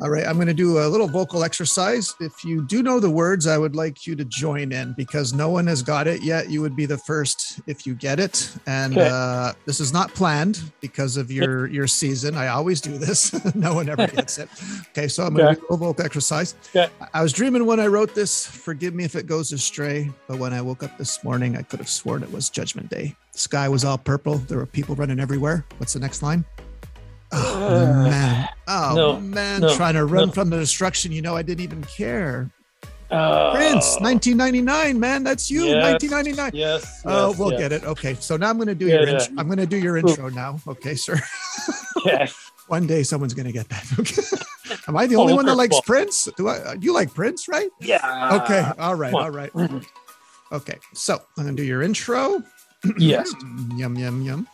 All right, I'm going to do a little vocal exercise. If you do know the words, I would like you to join in because no one has got it yet. You would be the first if you get it. And Okay. uh, this is not planned because of your your season. I always do this. no one ever gets it. Okay, so I'm going to do a little vocal exercise. Okay. I was dreaming when I wrote this. Forgive me if it goes astray, but when I woke up this morning, I could have sworn it was Judgment Day. The sky was all purple. There were people running everywhere. What's the next line? Oh Uh, man! Oh no, man! no, Trying to run no. from the destruction. You know, I didn't even care. Uh, Prince, 1999, man. That's you, yes, 1999. Yes. Oh, yes, we'll yes. get it. Okay, so now I'm going to do Yeah, your yeah. intro. I'm going to do your intro now. Okay, sir. Yeah. One day someone's going to get that. Okay. Am I the Oh, only one that likes Prince? Do I? You like Prince, right? Yeah. Okay. All right. All right. Okay. So I'm going to do your intro. Yes. yum yum yum.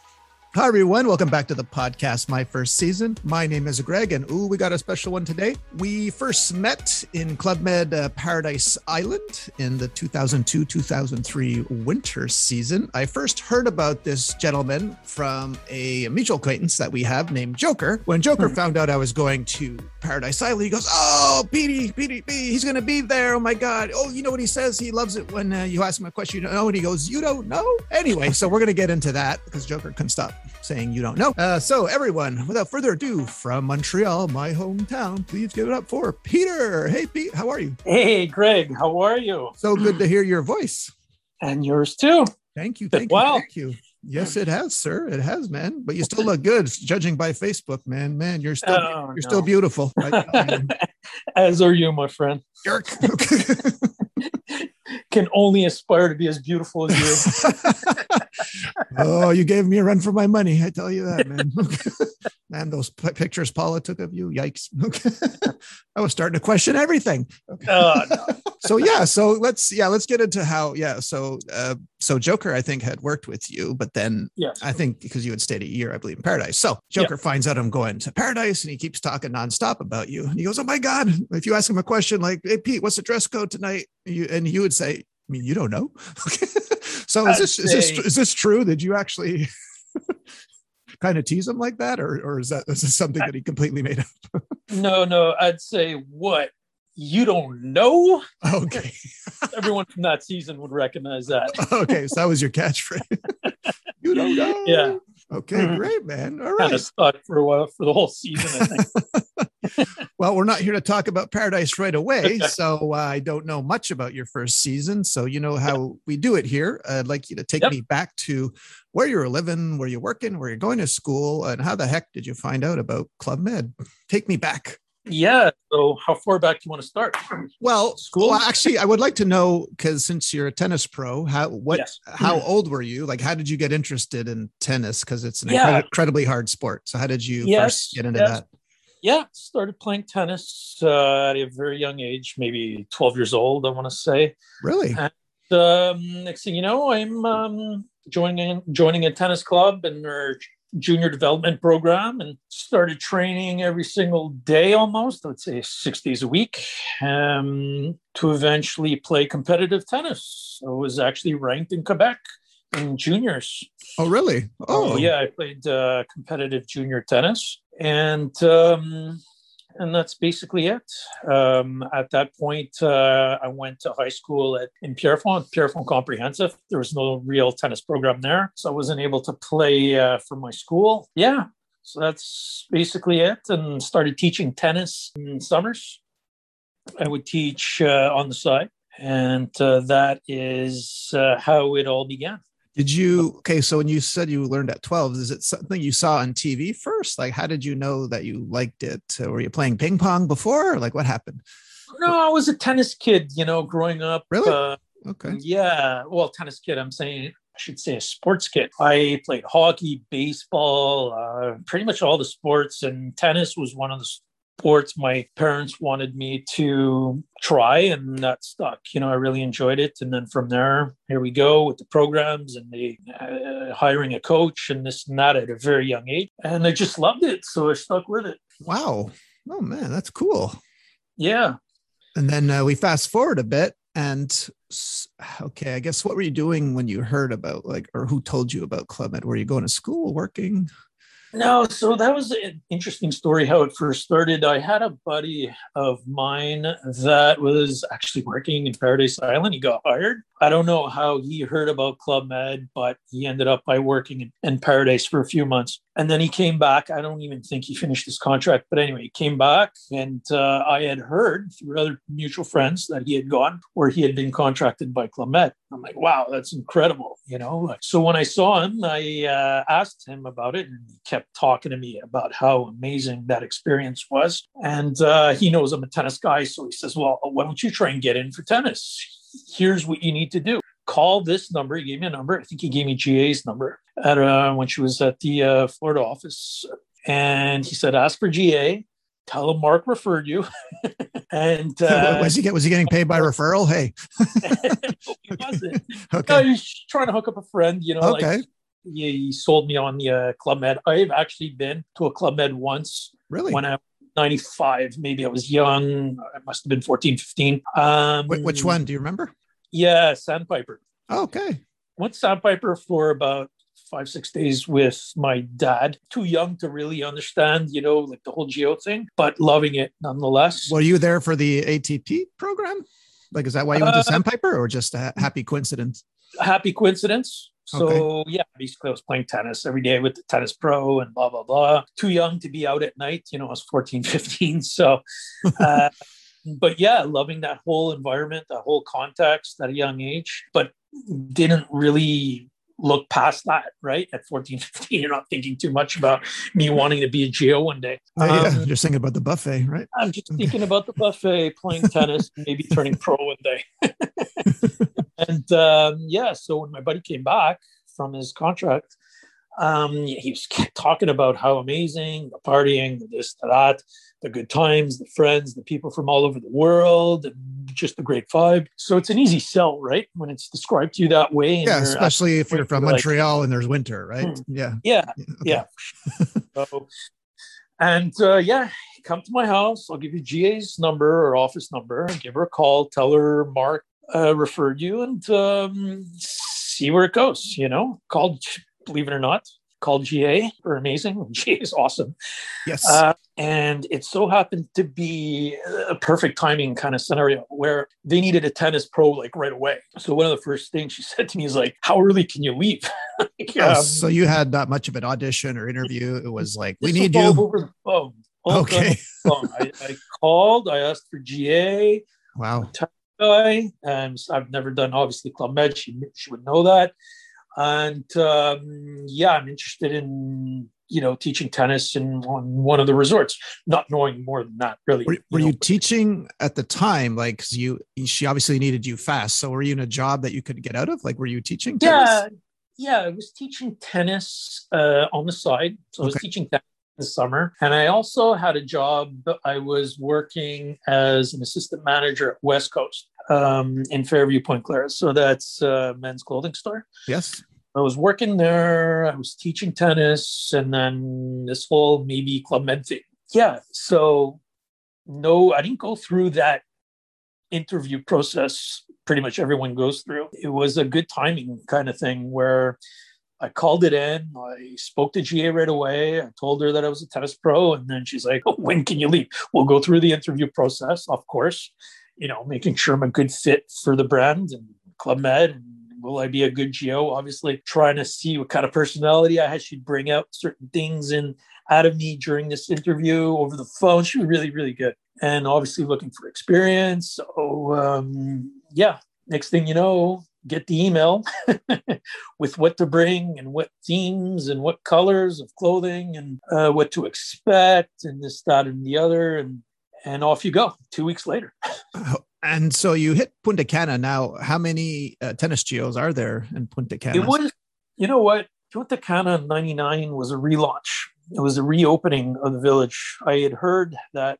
Hi everyone, welcome back to the podcast, my first season. My name is Greg, and ooh, we got a special one today. We first met in Club Med uh, Paradise Island in the 2002-2003 winter season. I first heard about this gentleman from a mutual acquaintance that we have named Joker. When Joker found out I was going to Paradise Island, he goes, "Oh, Petey, Petey, Petey, he's gonna be there! Oh my God! Oh, you know what he says? He loves it when uh, you ask him a question you don't know, and he goes, "You don't know." Anyway, so we're gonna get into that because Joker couldn't stop saying you don't know. Uh, so everyone, without further ado, from Montreal, my hometown, please give it up for Peter. Hey, Pete, how are you? Hey, Greg, how are you? So good to hear your voice. And yours too. Thank you, thank you, thank you. Yes, it has, sir. It has, man. But you still look good, judging by Facebook, man. Man, you're still Oh, you're no. still beautiful. Right. As are you, my friend. Jerk. Can only aspire to be as beautiful as you. Oh, you gave me a run for my money. I tell you that, man. man, those p- pictures Paula took of you, yikes. I was starting to question everything. Oh, no. So yeah, so let's yeah, let's get into how yeah. So uh so Joker, I think, had worked with you, but then Yes. I think because you had stayed a year, I believe, in paradise. So Joker finds out I'm going to paradise and he keeps talking nonstop about you. And he goes, Oh my God. If you ask him a question like, Hey Pete, what's the dress code tonight? You and you would say, I mean, you don't know. So is this is this is this true? Did you actually kind of tease him like that? Or or is that is this something that he completely made up? No, no, I'd say what? You don't know? Okay. Everyone from that season would recognize that. okay. So that was your catchphrase. you don't know. Yeah. Okay, Mhm. great, man. All right. Kind of stuck for a while for the whole season, I think. Well, we're not here to talk about Paradise right away. So uh, I don't know much about your first season. So you know how we do it here. I'd like you to take Yep. me back to where you were living, where you're working, where you're going to school, and how the heck did you find out about Club Med? Take me back. Yeah. So how far back do you want to start? Well, School? well, actually, I would like to know because since you're a tennis pro, how what Yes. how old were you? Like, how did you get interested in tennis? Because it's an Yeah. incredibly hard sport. So how did you Yes, first get into yes. that? Yeah, started playing tennis uh, at a very young age, maybe 12 years old, I want to say. Really? And Um, next thing you know, I'm um, joining joining a tennis club their junior development program and started training every single day almost, let's say six days a week, um, to eventually play competitive tennis. I was actually ranked in Quebec in juniors. Oh, really? Oh yeah, I played uh, competitive junior tennis, and um, and that's basically it. Um, at that point, uh, I went to high school at in Pierrefonds, Pierrefonds Comprehensive. There was no real tennis program there, so I wasn't able to play uh, for my school. Yeah, so that's basically it. And started teaching tennis in summers. I would teach uh, on the side, and uh, that is uh, how it all began. Did you okay? So when you said you learned at 12, is it something you saw on TV first? Like, how did you know that you liked it? Were you playing ping pong before? Like, what happened? No, I was a tennis kid, you know, growing up. Really? Uh, Okay. yeah. Well, tennis kid, I'm saying, I should say a sports kid. I played hockey, baseball, uh, pretty much all the sports, and tennis was one of the sports my parents wanted me to try, and that stuck. You know, I really enjoyed it. And then from there, here we go with the programs and the uh, hiring a coach and this and that at a very young age. And I just loved it. So I stuck with it. Wow. Oh man, that's cool. Yeah. And then uh, we fast forward a bit, and okay, I guess what were you doing when you heard about like, or who told you about Club Med? Were you going to school, working? No, so that was an interesting story how it first started. I had a buddy of mine that was actually working in Paradise Island. He got hired. I don't know how he heard about Club Med, but he ended up by working in, Paradise for a few months. And then he came back. I don't even think he finished his contract, but anyway, he came back. And uh, I had heard through other mutual friends that he had gone where he had been contracted by Club Med. I'm like, wow, that's incredible, you know? So when I saw him, I uh, asked him about it and he kept talking to me about how amazing that experience was. And uh, he knows I'm a tennis guy. So he says, well, why don't you try and get in for tennis? Here's what you need to do. Call this number. He gave me a number. I think he gave me GA's number at uh, when she was at the uh, Florida office. And he said, ask for GA tell him Mark referred you. and uh, was he get was he getting paid by referral? Hey, he wasn't. okay, no, he's trying to hook up a friend. You know, okay. Like, he, he sold me on the uh, Club Med. I've actually been to a Club Med once. Really? When I was 95 maybe i was young i must have been 14 15 um, which one do you remember yeah sandpiper okay went sandpiper for about five six days with my dad too young to really understand you know like the whole GO thing but loving it nonetheless were you there for the atp program like is that why you went to uh, sandpiper or just a happy coincidence happy coincidence so okay. yeah, basically I was playing tennis every day with the tennis pro and blah blah blah. Too young to be out at night, you know, I was 14, 15. So uh, but yeah, loving that whole environment, that whole context at a young age, but didn't really look past that, right? At 14, 15, you're not thinking too much about me wanting to be a GO one day. Oh, yeah, um, you're thinking about the buffet, right? I'm just thinking about the buffet, playing tennis, maybe turning pro one day. and um, yeah, so when my buddy came back from his contract, um, he was talking about how amazing the partying, the this, the that, the good times, the friends, the people from all over the world, just the great vibe. So it's an easy sell, right? When it's described to you that way. Yeah, especially if you're from Montreal like, and there's winter, right? Hmm. Yeah. Yeah. Yeah. Okay. yeah. so, and uh, yeah, come to my house. I'll give you GA's number or office number. Give her a call. Tell her Mark uh, referred you and um, see where it goes. You know, called believe it or not, called GA are amazing. GA is awesome. Yes. Uh, and it so happened to be a perfect timing kind of scenario where they needed a tennis pro like right away. So one of the first things she said to me is like, "How early can you leave?" like, oh, um, so you had not much of an audition or interview. It was like, "We need you." Over the phone. Okay. Phone. I, I, called. I asked for GA. Wow. Guy, and I've never done obviously Club Med. She she would know that and um, yeah, I'm interested in you know teaching tennis in on one of the resorts, not knowing more than that really. Were, were you, know, you teaching at the time? Like, you she obviously needed you fast. So were you in a job that you could get out of? Like, were you teaching? Tennis? Yeah, yeah, I was teaching tennis uh, on the side. So I was teaching tennis the summer. And I also had a job. I was working as an assistant manager at West Coast um, in Fairview, Pointe-Claire. So that's a men's clothing store. Yes. I was working there. I was teaching tennis, and then this whole maybe club med thing. Yeah. So no, I didn't go through that interview process. Pretty much everyone goes through. It was a good timing kind of thing where I called it in. I spoke to GA right away. I told her that I was a tennis pro, and then she's like, oh, "When can you leave?" We'll go through the interview process, of course. You know, making sure I'm a good fit for the brand and Club Med. Will I be a good GO? Obviously, trying to see what kind of personality I had. She'd bring out certain things and out of me during this interview over the phone. She was really, really good, and obviously looking for experience. So um, yeah, next thing you know, get the email with what to bring and what themes and what colors of clothing and uh, what to expect and this, that, and the other. And, and off you go two weeks later. and so you hit Punta Cana. Now, how many uh, tennis GOs are there in Punta Cana? It was, you know what? Punta Cana 99 was a relaunch. It was a reopening of the village. I had heard that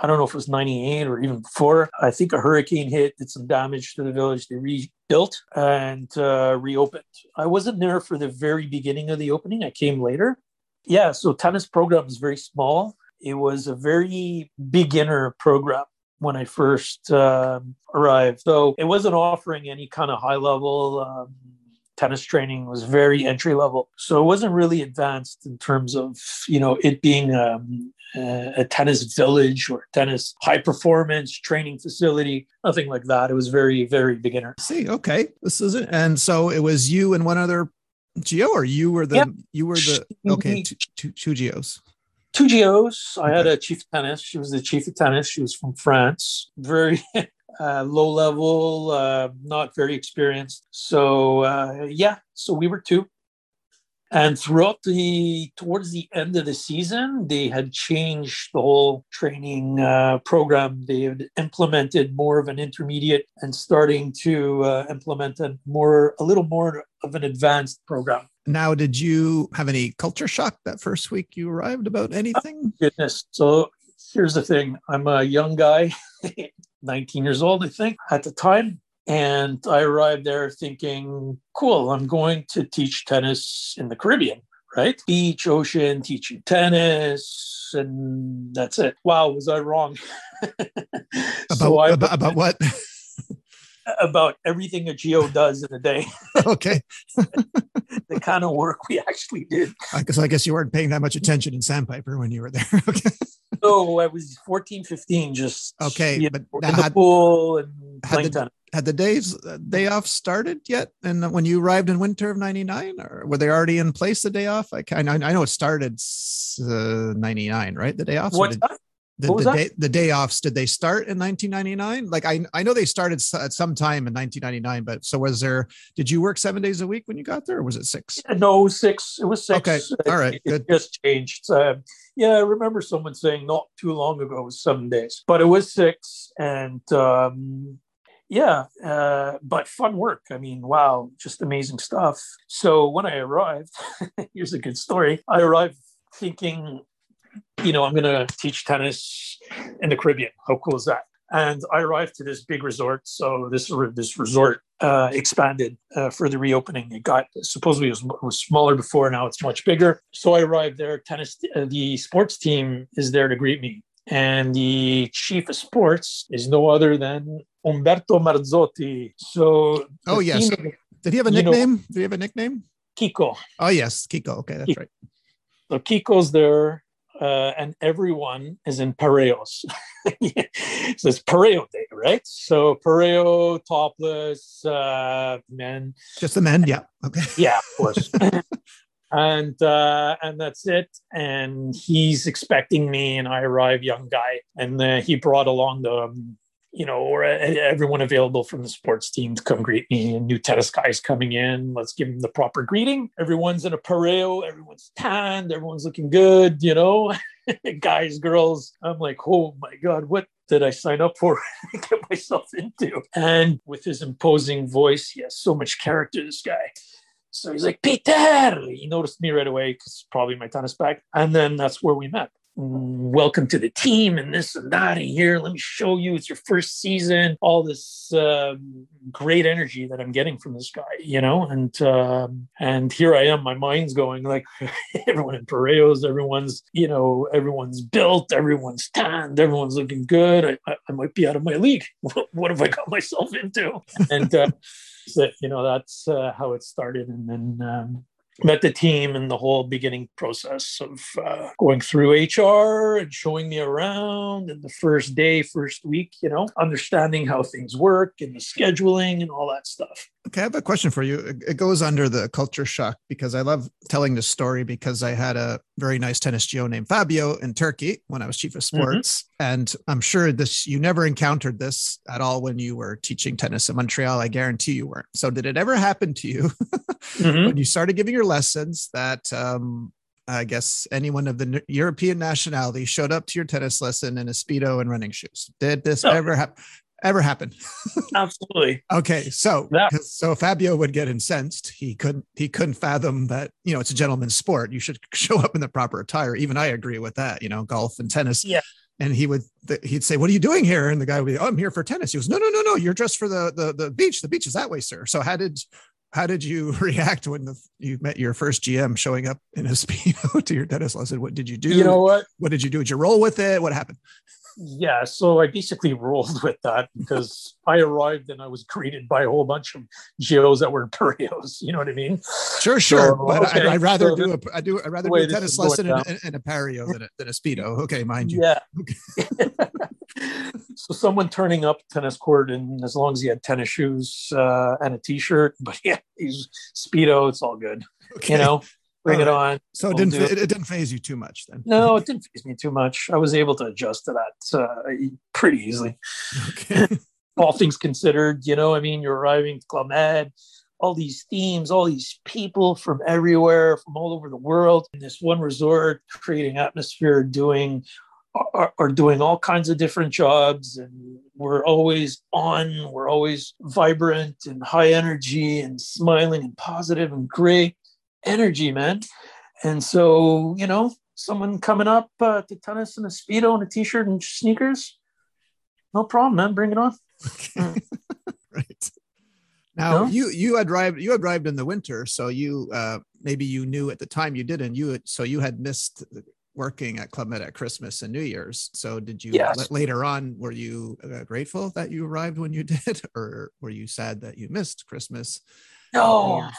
I don't know if it was 98 or even before. I think a hurricane hit, did some damage to the village. They rebuilt and uh, reopened. I wasn't there for the very beginning of the opening. I came later. Yeah, so tennis program is very small. It was a very beginner program when I first um, arrived. So it wasn't offering any kind of high level um, tennis training It was very entry level. So it wasn't really advanced in terms of, you know, it being um, a tennis village or tennis high performance training facility, nothing like that. It was very, very beginner. See, okay. This is it. And so it was you and one other GO, or you were the, yep. you were the, okay, two, two, two GOs two GOs. I had a chief of tennis. She was the chief of tennis. She was from France. Very uh, low level, uh, not very experienced. So uh, yeah, so we were two. And throughout the towards the end of the season, they had changed the whole training uh, program. They had implemented more of an intermediate and starting to uh, implement a more a little more of an advanced program. Now, did you have any culture shock that first week you arrived about anything? Oh, goodness. So here's the thing I'm a young guy, 19 years old, I think, at the time. And I arrived there thinking, cool, I'm going to teach tennis in the Caribbean, right? Beach, ocean, teaching tennis, and that's it. Wow, was I wrong? about, so I, about, about what? about everything a GO does in a day. okay. the kind of work we actually did. I I guess you weren't paying that much attention in Sandpiper when you were there. okay. So I was 14, 15, just okay, but know, in the had, pool and playing the, Had the days uh, day off started yet? And when you arrived in winter of '99, or were they already in place the day off? I kind I know it started uh, '99, right? The day off. What's so did, that? The, the day the day offs did they start in 1999 like i i know they started at some time in 1999 but so was there did you work seven days a week when you got there or was it six? No six it was six. Okay all right it, it just changed. Uh, yeah i remember someone saying not too long ago it was seven days but it was six and um yeah uh, but fun work. I mean wow just amazing stuff. So when i arrived here's a good story. I arrived thinking you know, I'm going to teach tennis in the Caribbean. How cool is that? And I arrived to this big resort. So this this resort uh, expanded uh, for the reopening. It got supposedly it was, was, smaller before. Now it's much bigger. So I arrived there. Tennis, uh, the sports team is there to greet me, and the chief of sports is no other than Umberto Marzotti. So oh yes, team, did he have a nickname? Know, Did he have a nickname? Kiko. Oh yes, Kiko. Okay, that's Kiko. right. So Kiko's there uh, and everyone is in pareos. so it's pareo day, right? So pareo, topless, uh, men. Just the men, yeah. Okay. Yeah, of course. and uh, and that's it. And he's expecting me, and I arrive, young guy, and uh, he brought along the um, you know, or everyone available from the sports team to come greet me. And new tennis guys coming in. Let's give them the proper greeting. Everyone's in a pareo. Everyone's tanned. Everyone's looking good. You know, guys, girls. I'm like, oh my god, what did I sign up for? get myself into? And with his imposing voice, he has so much character. This guy. So he's like, Peter. He noticed me right away because probably my tennis bag. And then that's where we met welcome to the team and this and that and here let me show you it's your first season all this uh, great energy that i'm getting from this guy you know and um, and here i am my mind's going like everyone in pareos everyone's you know everyone's built everyone's tanned everyone's looking good i, I, I might be out of my league. What, have i got myself into? And uh, so, you know that's uh, how it started and then um, met the team in the whole beginning process of uh, going through HR and showing me around and the first day, first week, you know, understanding how things work and the scheduling and all that stuff. Okay, I have a question for you. It goes under the culture shock because I love telling this story because I had a very nice tennis GO named Fabio in Turkey when I was chief of mm-hmm. sports. Mm-hmm. And I'm sure this you never encountered this at all when you were teaching tennis in Montreal. I guarantee you weren't. So did it ever happen to you mm-hmm. when you started giving your lessons that um, I guess anyone of the European nationality showed up to your tennis lesson in a speedo and running shoes. Did this no. ever happen? ever happen. Absolutely. okay, so so Fabio would get incensed. He couldn't he couldn't fathom that you know it's a gentleman's sport. You should show up in the proper attire. Even I agree with that. You know, golf and tennis. Yeah. And he would he'd say, "What are you doing here?" And the guy would be, "Oh, I'm here for tennis." He goes, "No, no, no, no. You're dressed for the the the beach. The beach is that way, sir." So how did how did you react when the, you met your first GM showing up in a speedo to your tennis lesson? What did you do? You know what? What did you do? Did you roll with it? What happened? Yeah, so I basically rolled with that because I arrived and I was greeted by a whole bunch of GOs that were pareos. You know what I mean? Sure, sure. So, but okay. I, would rather so do a I do I rather do a tennis lesson in, in, a pareo than a, than a speedo. Okay, mind you. Yeah. So someone turning up tennis court and as long as he had tennis shoes uh, and a t-shirt, but yeah, he's speedo. It's all good. Okay. You know bring right. it on. So it didn't it. it. didn't phase you too much then. No, it didn't phase me too much. I was able to adjust to that uh, pretty easily. Okay. all things considered, you know, I mean, you're arriving to Club Med, all these themes, all these people from everywhere, from all over the world, in this one resort, creating atmosphere, doing are, are, doing all kinds of different jobs and we're always on we're always vibrant and high energy and smiling and positive and great energy, man. And so, you know, someone coming up uh, to tennis in a speedo and a t-shirt and sneakers, no problem, man. Bring it on. Okay. right. Now no? you you had arrived you had arrived in the winter, so you uh, maybe you knew at the time you didn't you had, so you had missed working at Club Med at Christmas and New Year's. So did you yes. later on were you uh, grateful that you arrived when you did, or were you sad that you missed Christmas? No,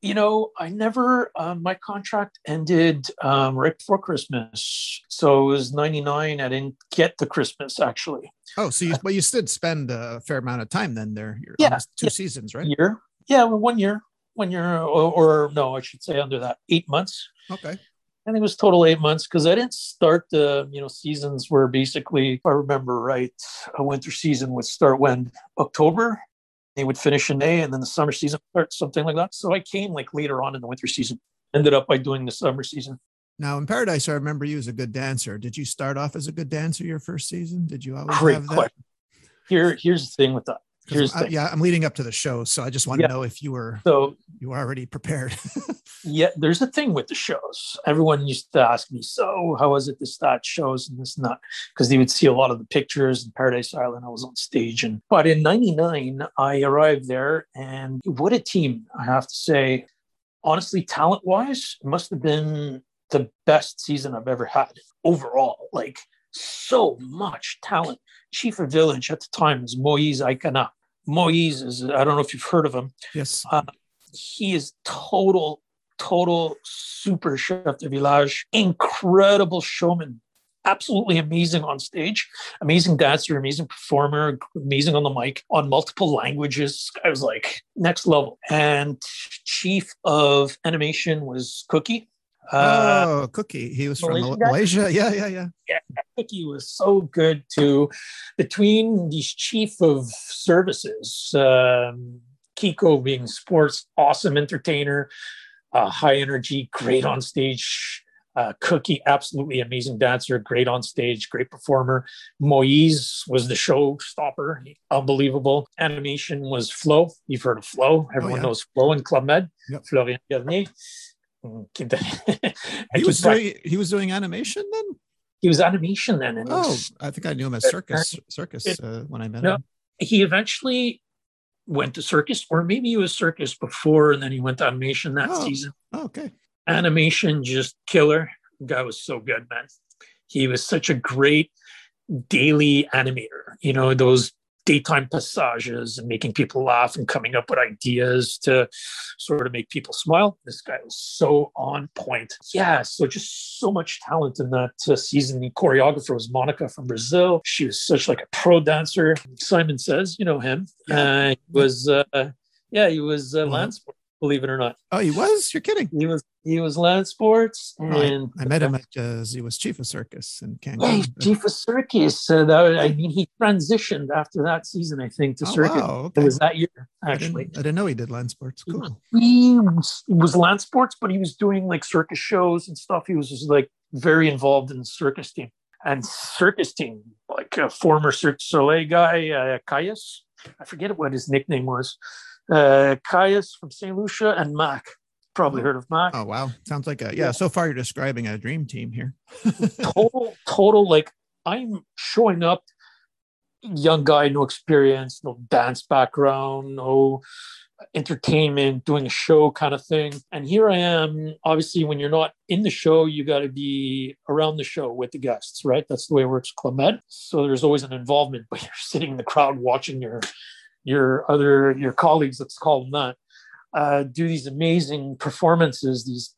you know, I never, um, my contract ended um, right before Christmas. So it was 99. I didn't get the Christmas actually. Oh, so you, but you did spend a fair amount of time then there. You're yeah. two yeah. seasons, right? Year. Yeah. Well, one year, one year, or, or no, I should say under that, eight months. Okay. I think it was total eight months because I didn't start the you know seasons where basically, if I remember right, a winter season would start when October they would finish in May and then the summer season starts, something like that. So I came like later on in the winter season, ended up by doing the summer season. Now in Paradise, I remember you as a good dancer. Did you start off as a good dancer your first season? Did you always Great have that? Question. Here, here's the thing with that. Here's I, yeah, I'm leading up to the show, so I just want yeah. to know if you were so you were already prepared. yeah, there's a thing with the shows. Everyone used to ask me, "So, how was it to start shows and this not? Because they would see a lot of the pictures in Paradise Island. I was on stage, and but in '99, I arrived there, and what a team! I have to say, honestly, talent-wise, must have been the best season I've ever had overall. Like so much talent. Chief of Village at the time was Moise Aikana. Moise is, I don't know if you've heard of him. Yes. Uh, he is total, total super chef de village, incredible showman, absolutely amazing on stage, amazing dancer, amazing performer, amazing on the mic on multiple languages. I was like next level. And chief of animation was Cookie. Uh, oh, Cookie. He was Malaysian from Malaysia. Yeah, yeah, yeah. Yeah, Cookie was so good too. Between these chief of services, um, Kiko being sports, awesome entertainer, uh, high energy, great on stage. Uh, Cookie, absolutely amazing dancer, great on stage, great performer. Moise was the showstopper, unbelievable. Animation was Flo. You've heard of Flo. Everyone oh, yeah. knows Flo in Club Med. Yep. Florian Garnier. he was doing he was doing animation then. He was animation then. oh, was, I think I knew him as circus circus uh, when I met no, him. He eventually went to circus, or maybe he was circus before, and then he went to animation that oh, season. Oh, okay. Animation just killer. Guy was so good, man. He was such a great daily animator. You know those daytime passages and making people laugh and coming up with ideas to sort of make people smile. This guy was so on point. Yeah, so just so much talent in that uh, season. The choreographer was Monica from Brazil. She was such like a pro dancer. Simon says, you know him. Uh, he was, uh, yeah, he was uh, Lance believe it or not. Oh, he was? You're kidding. He was he was land sports and I, I met him at uh, he was chief of circus in Cancun. Yeah, chief of circus. Uh, that, I mean, he transitioned after that season, I think, to oh, circus. Wow, okay. It was that year, actually. I didn't, I didn't, know he did land sports. Cool. He was, was land sports, but he was doing like circus shows and stuff. He was just like very involved in the circus team and circus team, like a former Cirque Soleil guy, uh, Caius. I forget what his nickname was uh, Caius from St. Lucia, and Mac. Probably heard of Mac. Oh wow, sounds like a yeah. So far, you're describing a dream team here. total, total. Like I'm showing up, young guy, no experience, no dance background, no entertainment, doing a show kind of thing. And here I am. Obviously, when you're not in the show, you got to be around the show with the guests, right? That's the way it works, Club Med. So there's always an involvement, but you're sitting in the crowd watching your your other your colleagues, let's call them that, uh, do these amazing performances, these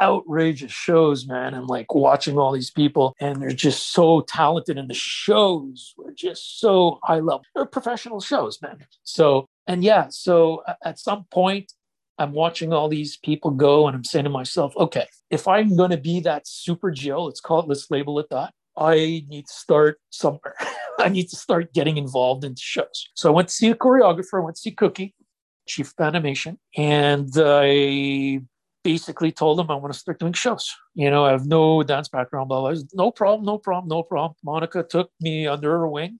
outrageous shows, man. And like watching all these people, and they're just so talented, and the shows were just so high level. They're professional shows, man. So, and yeah, so at some point, I'm watching all these people go, and I'm saying to myself, okay, if I'm going to be that super Jill, let's call it, let's label it that. I need to start somewhere. I need to start getting involved in shows. So I went to see a choreographer, I went to see Cookie, chief of animation, and I basically told him I want to start doing shows. You know, I have no dance background, blah, blah. No problem, no problem, no problem. Monica took me under her wing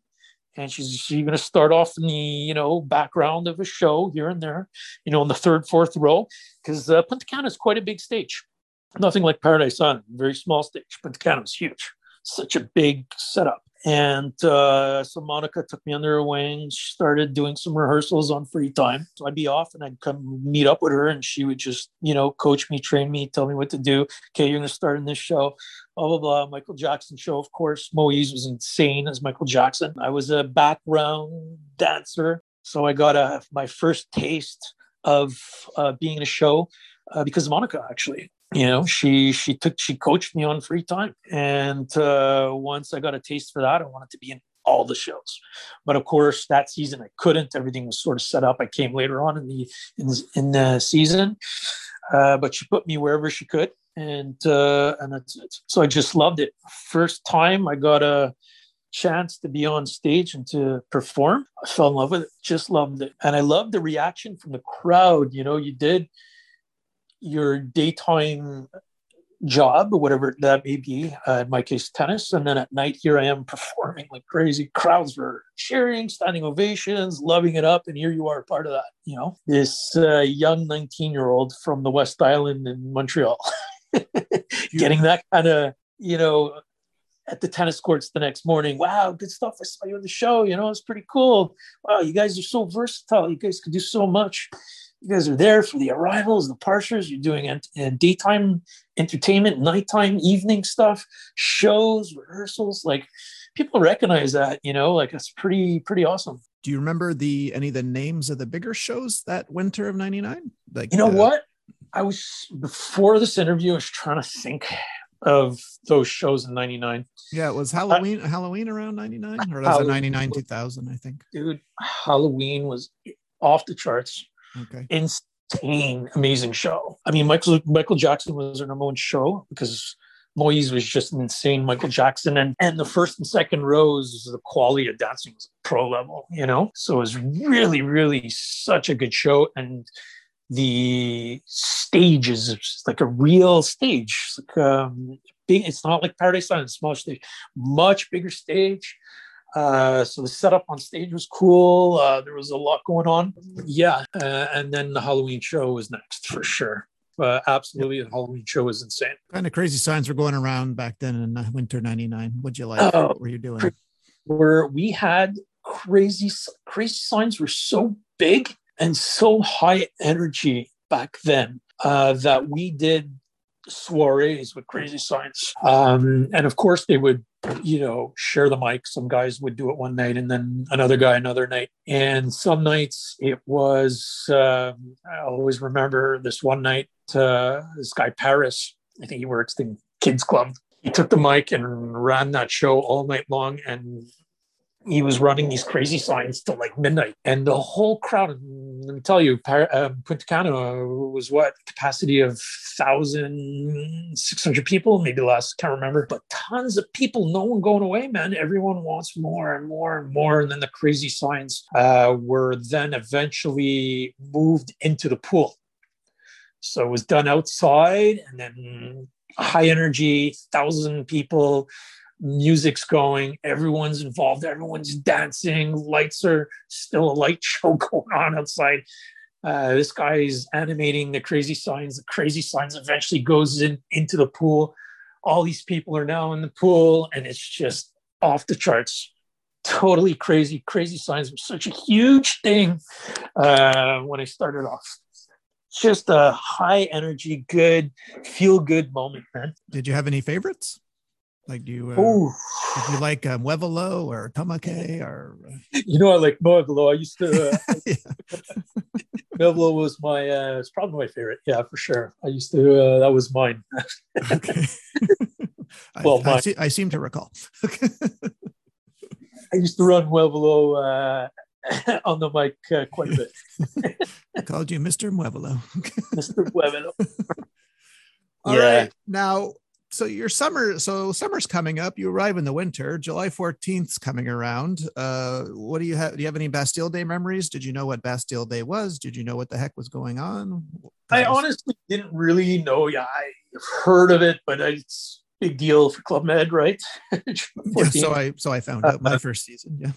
and she's she's going to start off in the you know background of a show here and there, you know, in the third, fourth row, because uh, Punta Cana is quite a big stage. Nothing like Paradise Island, very small stage. Punta Cana is huge, such a big setup. And uh, so Monica took me under her wing, started doing some rehearsals on free time. So I'd be off and I'd come meet up with her and she would just, you know, coach me, train me, tell me what to do. Okay, you're going to start in this show, blah, blah, blah. Michael Jackson show, of course. Moise was insane as Michael Jackson. I was a background dancer. So I got a, my first taste of uh, being in a show uh, because of Monica, actually you know she she took she coached me on free time and uh, once i got a taste for that i wanted to be in all the shows. But of course that season i couldn't. Everything was sort of set up. I came later on in the in, in the season uh, but she put me wherever she could and uh, and that's it. So i just loved it. First time i got a chance to be on stage and to perform i fell in love with it. Just loved it. And i loved the reaction from the crowd you know you did your daytime job, whatever that may be, uh, in my case, tennis. And then at night, here I am performing like crazy. Crowds were cheering, standing ovations, loving it up. And here you are, part of that, you know, this uh, young 19 year old from the West Island in Montreal, getting that kind of, you know, at the tennis courts the next morning. Wow, good stuff. I saw you on the show. You know, it's pretty cool. Wow, you guys are so versatile. You guys can do so much you guys are there for the arrivals, the parsers. You're doing ent- uh, daytime entertainment, nighttime, evening stuff, shows, rehearsals. Like people recognize that, you know, like it's pretty pretty awesome. Do you remember the any of the names of the bigger shows that winter of '99? Like you know uh, what? I was before this interview. I was trying to think of those shows in '99. Yeah, it was Halloween. Uh, Halloween around '99, or was it '99 2000? I think. Dude, Halloween was off the charts. Okay. Insane, amazing show. I mean, Michael Michael Jackson was our number one show because Moise was just an insane Michael Jackson. And and the first and second rows, the quality of dancing was pro level, you know? So it was really, really such a good show. And the stage is like a real stage. It's like um big, it's not like Paradise Island, small stage, much bigger stage. Uh, so the setup on stage was cool. Uh, there was a lot going on. Yeah, uh, and then the Halloween show was next for sure. Uh, absolutely, the Halloween show was insane. Kind of crazy signs were going around back then in winter '99. What'd you like? Uh, what were you doing? Where we had crazy, crazy signs were so big and so high energy back then uh, that we did soirees with crazy signs. Um, and of course, they would you know, share the mic. Some guys would do it one night and then another guy another night. And some nights it was, uh, I always remember this one night, uh, this guy Paris, I think he works in Kids Club. He took the mic and ran that show all night long. And he was running these crazy signs till like midnight, and the whole crowd. Let me tell you, um, Punta Cana was what capacity of thousand six hundred people, maybe less. Can't remember, but tons of people. No one going away, man. Everyone wants more and more and more. And then the crazy signs uh, were then eventually moved into the pool. So it was done outside, and then high energy, thousand people music's going, everyone's involved, everyone's dancing, lights are still a light show going on outside. Uh, this guy is animating the crazy signs. The crazy signs eventually goes in into the pool. All these people are now in the pool, and it's just off the charts. totally crazy, crazy signs. Was such a huge thing uh, when I started off. Just a high energy, good, feel good moment, man. Did you have any favorites? Like, do you, uh, did you like um, Muevelo or Tamake or? Uh... You know, I like Muevelo. I used to. Uh, Muevelo was my, uh, it's probably my favorite. Yeah, for sure. I used to, uh, that was mine. okay. well, I, I, see, I, seem to recall. I used to run Muevelo uh, on the mic uh, quite a bit. I called you Mr. Muevelo. Mr. Muevelo. All yeah. right. Now, so your summer so summer's coming up you arrive in the winter july 14th's coming around. Uh what do you have do you have any bastille day memories? Did you know what bastille day was? Did you know what the heck was going on? I honestly didn't really know. Yeah i heard of it but it's big deal for club med right? Yeah, so i so i found out my uh, first season yeah.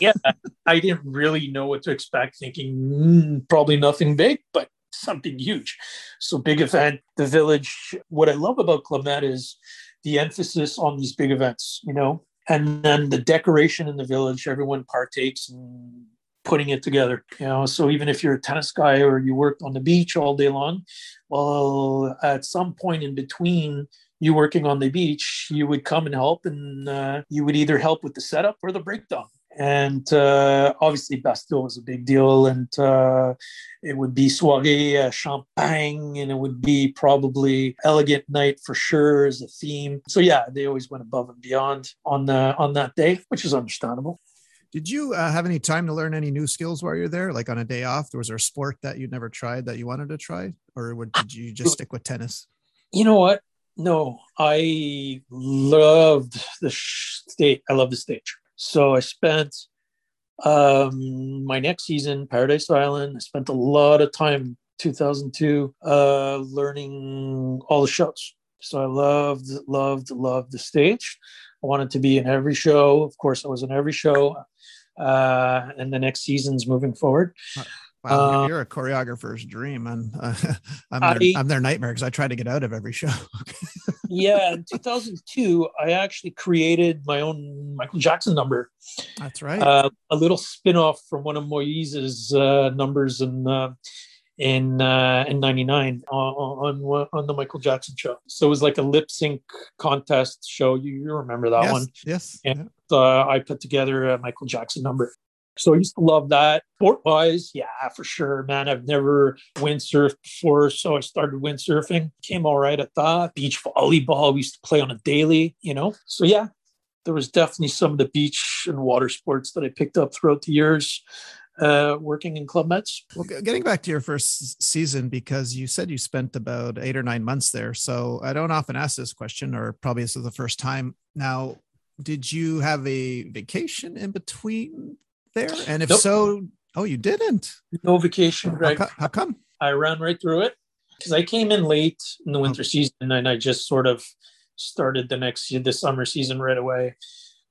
yeah i didn't really know what to expect thinking mm, probably nothing big but something huge. So big event, the village. What I love about Med is the emphasis on these big events, you know, and then the decoration in the village, everyone partakes in putting it together, you know. So even if you're a tennis guy or you worked on the beach all day long, well, at some point in between you working on the beach, you would come and help, and uh, you would either help with the setup or the breakdown and uh, obviously Bastille was a big deal, and uh, it would be soirée uh, champagne, and it would be probably elegant night for sure as a theme. So yeah, they always went above and beyond on the on that day, which is understandable. Did you uh, have any time to learn any new skills while you're there, like on a day off? There was there a sport that you'd never tried that you wanted to try, or would, did you just stick with tennis? You know what? No, I loved the state. I love the stage. So I spent um, my next season, Paradise Island. I spent a lot of time 2002 uh, learning all the shows. So I loved, loved, loved the stage. I wanted to be in every show. Of course, I was in every show. Uh, and the next seasons moving forward. Wow, uh, you're a choreographer's dream, and uh, I'm, their, I, am their nightmare because I try to get out of every show. yeah, in 2002, I actually created my own Michael Jackson number. That's right. Uh, a little spin-off from one of Moise's uh, numbers in uh, in uh, in '99 on, on on the Michael Jackson show. So it was like a lip sync contest show. You, you remember that yes, one? Yes. And yeah. I put together a Michael Jackson number. So I used to love that. Sport wise, yeah, for sure, man. I've never windsurfed before, so I started windsurfing. Came all right at that. Beach volleyball, we used to play on a daily, you know. So yeah, there was definitely some of the beach and water sports that I picked up throughout the years uh, working in Club Meds. Well, getting back to your first season, because you said you spent about eight or nine months there. So I don't often ask this question, or probably this is the first time. Now, did you have a vacation in between there? And if nope. so, oh, you didn't? No vacation, right? How, how come? I ran right through it because I came in late in the winter oh. season and I just sort of started the next year, the summer season right away.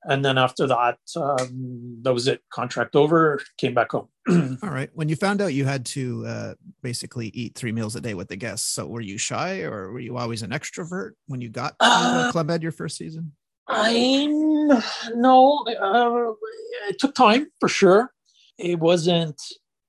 And then after that, um, that was it. Contract over. Came back home. All right. When you found out you had to uh, basically eat three meals a day with the guests, so were you shy or were you always an extrovert when you got to uh, Club Med your first season? I'm no, uh, it took time for sure. It wasn't,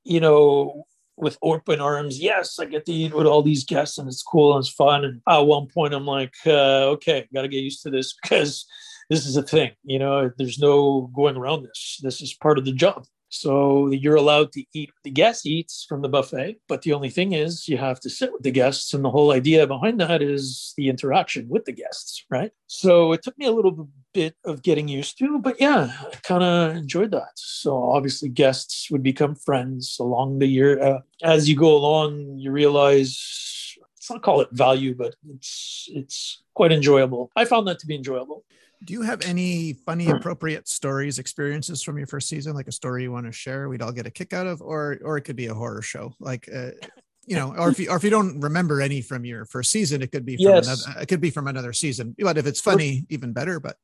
you know, with open arms. Yes, I get to eat with all these guests and it's cool and it's fun. And at one point, I'm like, uh, okay, got to get used to this because this is a thing. You know, there's no going around this. This is part of the job. So you're allowed to eat the guest eats from the buffet, but the only thing is you have to sit with the guests. And the whole idea behind that is the interaction with the guests, right? So it took me a little bit of getting used to, but yeah, I kind of enjoyed that. So obviously guests would become friends along the year. Uh, as you go along, you realize not call it value, but it's it's quite enjoyable. I found that to be enjoyable. Do you have any funny, appropriate stories, experiences from your first season, like a story you want to share? We'd all get a kick out of, or or it could be a horror show, like uh, you know, or if you or if you don't remember any from your first season, it could be from yes. another. It could be from another season. But if it's funny, even better. But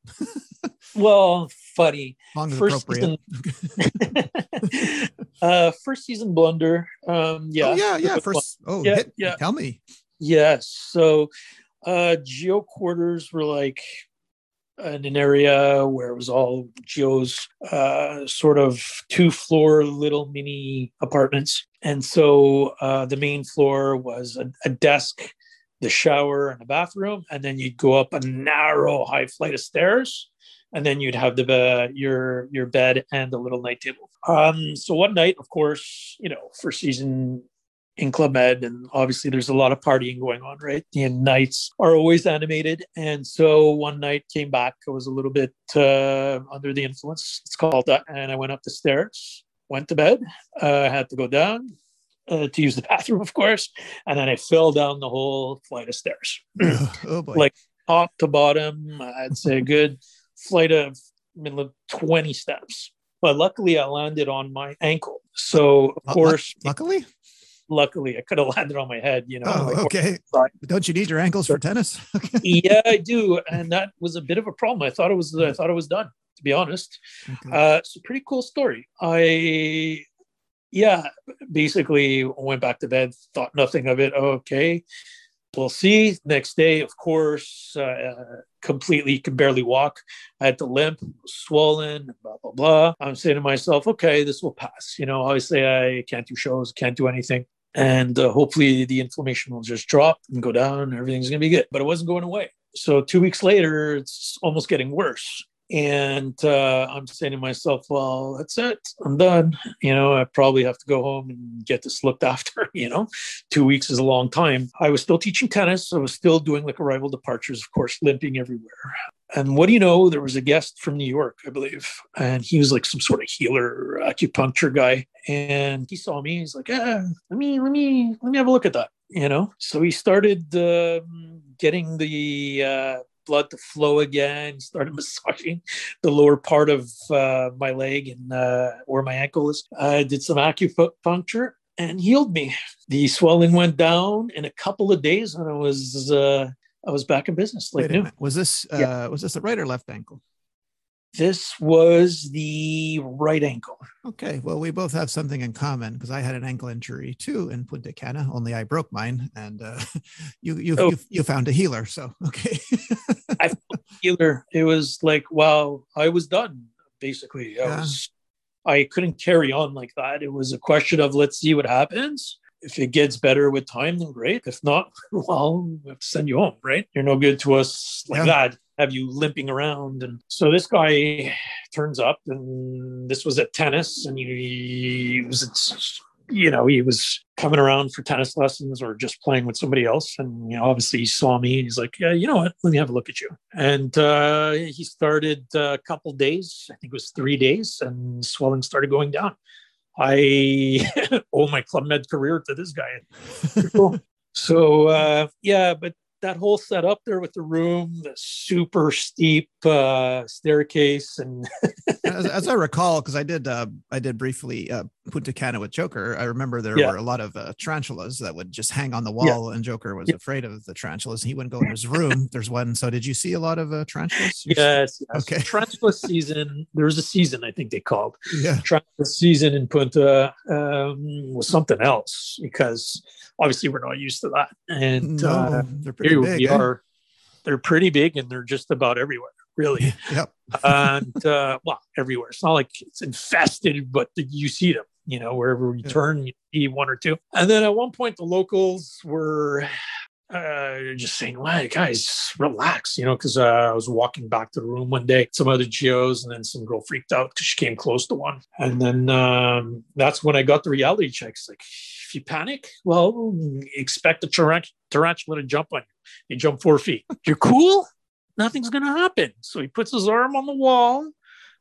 well, funny. Long first appropriate. Season, uh, first season blunder. Um, yeah. Oh, yeah, yeah. First. Oh, yeah, hit, yeah. Tell me. Yes. So, uh, GO quarters were like in an area where it was all GO's uh, sort of two floor little mini apartments. And so uh, the main floor was a, a, desk, the shower, and a bathroom. And then you'd go up a narrow, high flight of stairs. And then you'd have the uh, your your bed and a little night table. Um, so one night, of course, you know, for season in Club Med, and obviously there's a lot of partying going on, right? The nights are always animated, and so one night came back. I was a little bit uh, under the influence. It's called that, and I went up the stairs, went to bed. I uh, had to go down uh, to use the bathroom, of course, and then I fell down the whole flight of stairs, oh boy. like top to bottom. I'd say a good flight of middle of twenty steps. But luckily, I landed on my ankle. So, of course, luckily, luckily I could have landed on my head, you know. Oh, okay. Don't you need your ankles for tennis? yeah, I do. And that was a bit of a problem. I thought it was I thought it was done, to be honest. Okay. Uh, it's a pretty cool story. I yeah, basically went back to bed, thought nothing of it. Okay. We'll see. Next day, of course, uh, completely could barely walk. I had to limp, swollen, blah, blah, blah. I'm saying to myself, okay, this will pass. You know, obviously I can't do shows, can't do anything and uh, hopefully the inflammation will just drop and go down. and Everything's going to be good. But it wasn't going away. So two weeks later, it's almost getting worse. And uh, I'm saying to myself, well, that's it. I'm done. You know, I probably have to go home and get this looked after. You know, two weeks is a long time. I was still teaching tennis. I was still doing like arrival departures, of course, limping everywhere. And what do you know? There was a guest from New York, I believe, and he was like some sort of healer, acupuncture guy. And he saw me. He's like, "Yeah, let me, let me, let me have a look at that." You know. So he started uh, getting the uh, blood to flow again. Started massaging the lower part of uh, my leg and uh, where my ankle is. I did some acupuncture and healed me. The swelling went down in a couple of days, and I was uh, I was back in business. Like new. Was this uh, yeah. was this the right or left ankle? This was the right ankle. Okay. Well, we both have something in common because I had an ankle injury too in Punta Cana. Only I broke mine, and uh, you you, oh. you, you found a healer. So okay. I found a healer. It was like wow, I was done basically. I yeah. was. I couldn't carry on like that. It was a question of let's see what happens if it gets better with time, then great. If not, well, we have to send you home, right? You're no good to us like yeah. that. Have you limping around? And so this guy turns up, and this was at tennis, and he, he was, you know, he was coming around for tennis lessons or just playing with somebody else. And, you know, obviously he saw me and he's like, yeah, you know what? Let me have a look at you. And uh, he started a couple days, I think it was three days, and swelling started going down. I owe my Club Med career to this guy. so uh, yeah, but that whole setup there with the room, the super steep uh, staircase, and as, as, I recall, because I did uh, I did briefly uh, Punta Cana with Joker. I remember there yeah. were a lot of uh, tarantulas that would just hang on the wall, yeah. and Joker was yeah. afraid of the tarantulas. He wouldn't go in his room. There's one. So did you see a lot of uh, tarantulas? Yes, yes. Okay. Tarantula season. There was a season I think they called. Yeah. Tarantula season in Punta um, was something else because obviously we're not used to that. And no, uh, they're pretty here big, we eh? are. They're pretty big and they're just about everywhere, really. yep. and uh, well, everywhere. It's not like it's infested, but you see them. You know, wherever you yeah. turn, you see one or two. And then at one point, the locals were uh, just saying, "Well, guys, relax," you know, because uh, I was walking back to the room one day, some other GOs, and then some girl freaked out because she came close to one, and then um, that's when I got the reality checks. Like, if you panic, well, expect a tarant- tarantula to jump on you. You jump four feet. You're cool. Nothing's going to happen. So he puts his arm on the wall,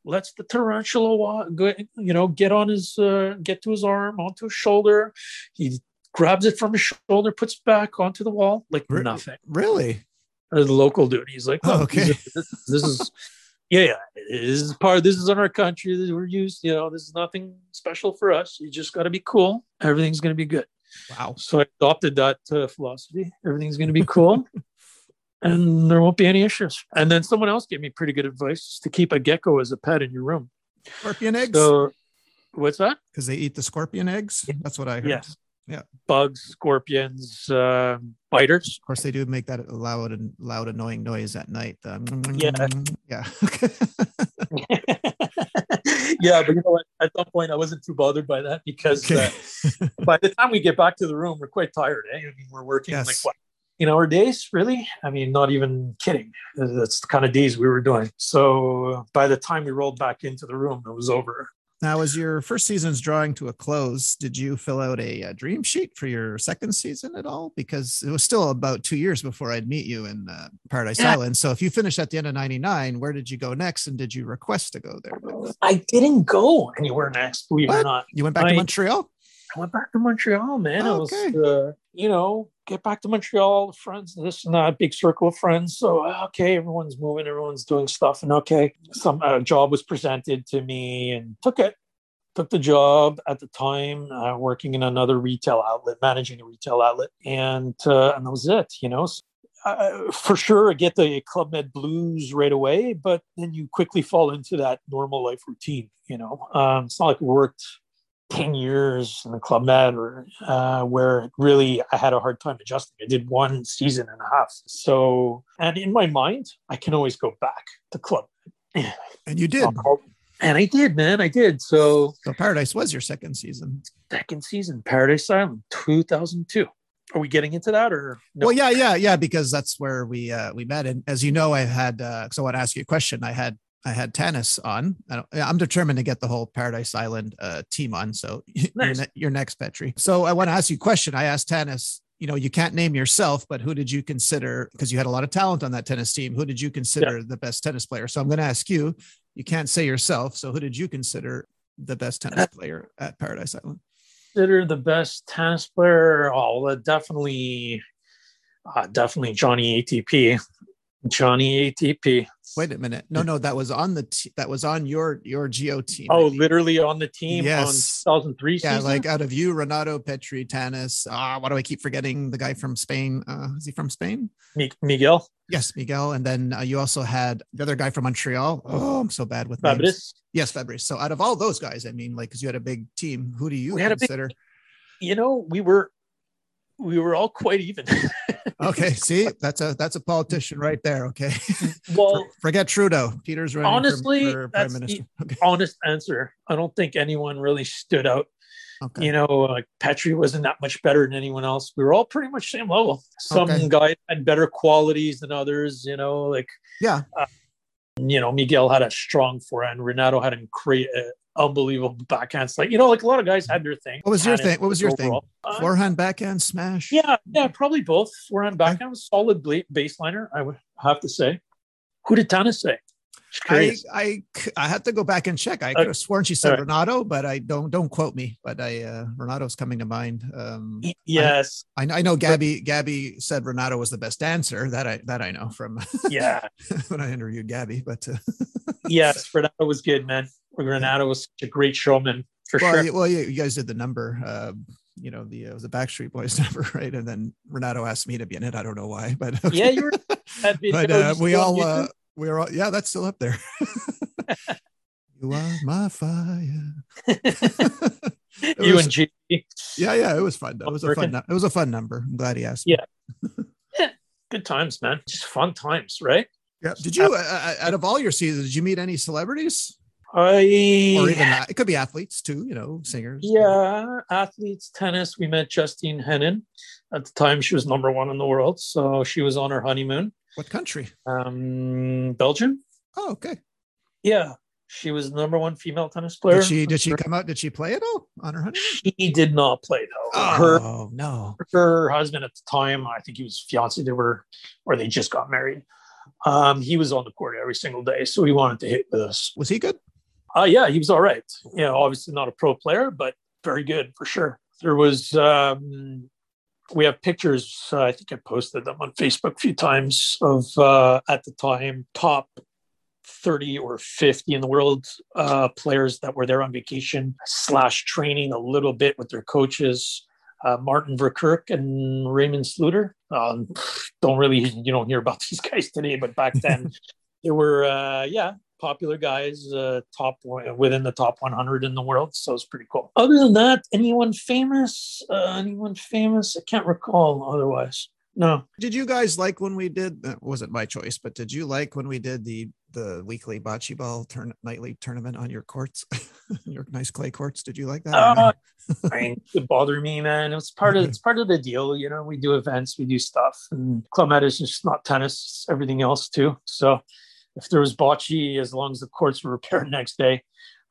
lets the tarantula go, you know, get on his, uh, get to his arm, onto his shoulder. He grabs it from his shoulder, puts it back onto the wall like Re- nothing. Really? The local dude. He's like, oh, okay. This, this is yeah, yeah, this is part. This is in our country. We're used. You know, this is nothing special for us. You just got to be cool. Everything's going to be good. Wow. So I adopted that uh, philosophy. Everything's going to be cool, and there won't be any issues. And then someone else gave me pretty good advice to keep a gecko as a pet in your room. Scorpion eggs. So, what's that? Because they eat the scorpion eggs. That's what I heard. Yes. Yeah. bugs, scorpions, uh, biters. Of course, they do make that loud and loud, annoying noise at night. Um, Yeah. yeah. yeah, but you know what? At some point, I wasn't too bothered by that because okay. uh, by the time we get back to the room, we're quite tired. Eh? I mean, we're working like what, you know, our days really. I mean, not even kidding. That's the kind of days we were doing. So by the time we rolled back into the room, it was over. Now, as your first season's drawing to a close, did you fill out a, uh dream sheet for your second season at all? Because it was still about two years before I'd meet you in uh, Paradise Yeah. Island. So if you finished at the end of 99, where did you go next? And did you request to go there? I didn't go anywhere next, believe it or What? not. You went back to Montreal? I went back to Montreal, man. I was, Okay. uh, you know, get back to Montreal, friends, this and that, big circle of friends. So, okay, everyone's moving, everyone's doing stuff. And okay, some uh, job was presented to me and took it. Took the job at the time, uh, working in another retail outlet, managing a retail outlet. And, uh, and that was it, you know. So, uh, for sure, I get the Club Med blues right away, but then you quickly fall into that normal life routine, you know. Um, it's not like we worked 10 years in the club med or uh, where really i had a hard time adjusting i did one season and a half so and in my mind i can always go back to club And you did. and i did man i did so So Paradise was your second season. second season paradise island 2002 are we getting into that or no? Well, yeah, yeah, yeah, because that's where we uh, we met. And as you know, I had uh, so I want to ask you a question. I had I had Tannis on. I don't, I'm determined to get the whole Paradise Island uh, team on. So you're, ne- you're next, Petri. So I want to ask you a question. I asked Tannis. You know, you can't name yourself, but who did you consider? Because you had a lot of talent on that tennis team. Who did you consider the best tennis player? So I'm going to ask you. You can't say yourself. So who did you consider the best tennis player at Paradise Island? consider the best tennis player oh definitely uh, definitely johnny atp johnny atp Wait a minute. No, no, that was on the t- that was on your your GO team. Oh, literally on the team Yes. on 2003 Yeah, season. like out of you, Renato, Petri, Tanis. Ah, why do I keep forgetting the guy from Spain? Uh, is he from Spain? Mi- Miguel Yes, Miguel. And then uh, you also had the other guy from Montreal. Oh, I'm so bad with names. Yes, Fabrice. So out of all those guys, I mean, like, because you had a big team, who do you We had a big- consider? You know, we were we were all quite even. okay, see, that's a that's a politician right there. Okay, well, forget Trudeau. Peter's running for- Honestly, for, prime that's the- minister. Okay, honest answer. I don't think anyone really stood out. okay. You know, like Petri wasn't that much better than anyone else. We were all pretty much same level. Some Okay. guys had better qualities than others. You know, like yeah. you know, Miguel had a strong forehand. Renato had a great, uh, unbelievable backhand. Like you know, like a lot of guys had their thing. What was your thing? What was your thing? overall. Uh, Forehand, backhand, smash. Yeah, yeah, probably both. Forehand, backhand, solid baseliner. I would have to say. Who did Tana say? I. I I had to go back and check. I could have sworn she said right. Renato, but I don't don't quote me. But I uh, Renato's coming to mind. Um, yes, I, I know Gabby Gabby said Renato was the best dancer. That I that I know from yeah, when I interviewed Gabby. But uh, yes. Renato was good, man. Renato was such a great showman for well, sure. well, you, you guys did the number. Uh, you know the uh, the Backstreet Boys number, right? And then Renato asked me to be in it. I don't know why, but Yeah, you were but uh, we all uh, we are all yeah, that's still up there. you are my fire. You was- and G. Yeah, yeah, it was fun. though. It was a fun. It was a fun number. I'm glad he asked. Yeah. Good times, man. Just fun times, right? Yeah. Did you, uh, uh, out of all your seasons, did you meet any celebrities, I or even uh, it could be athletes too? You know, singers. Yeah, athletes, tennis. We met Justine Henin. At the time, she was number one in the world. So she was on her honeymoon. What country? Um, Belgium. Oh, okay. Yeah, she was the number one female tennis player. Did she? Did she come out? Did she play at all on her honeymoon? She did not play though. Her Oh no. her husband at the time, I think he was fiance. They were, or they just got married. Um, he was on the court every single day, so he wanted to hit with us. Was he good? Uh, yeah, he was all right. You know, obviously not a pro player, but very good for sure. There was, um, we have pictures. Uh, I think I posted them on Facebook a few times of uh, at the time top 30 or 50 in the world uh, players that were there on vacation slash training a little bit with their coaches. Uh, Martin Verkerk and Raemon Sluiter. Um, don't really, you don't hear about these guys today, but back then they were, uh, yeah, popular guys, uh, top within the top 100 in the world. So it's pretty cool. Other than that, anyone famous? Uh, anyone famous? I can't recall otherwise. No. Did you guys like when we did? That wasn't my choice, but did you like when we did the the weekly bocce ball turn nightly tournament on your courts, your nice clay courts? Did you like that? Uh, I mean, it bothered me, man. It's part of it's part of the deal. You know, we do events, we do stuff, and Club is just not tennis, everything else too. So if there was bocce, as long as the courts were repaired next day,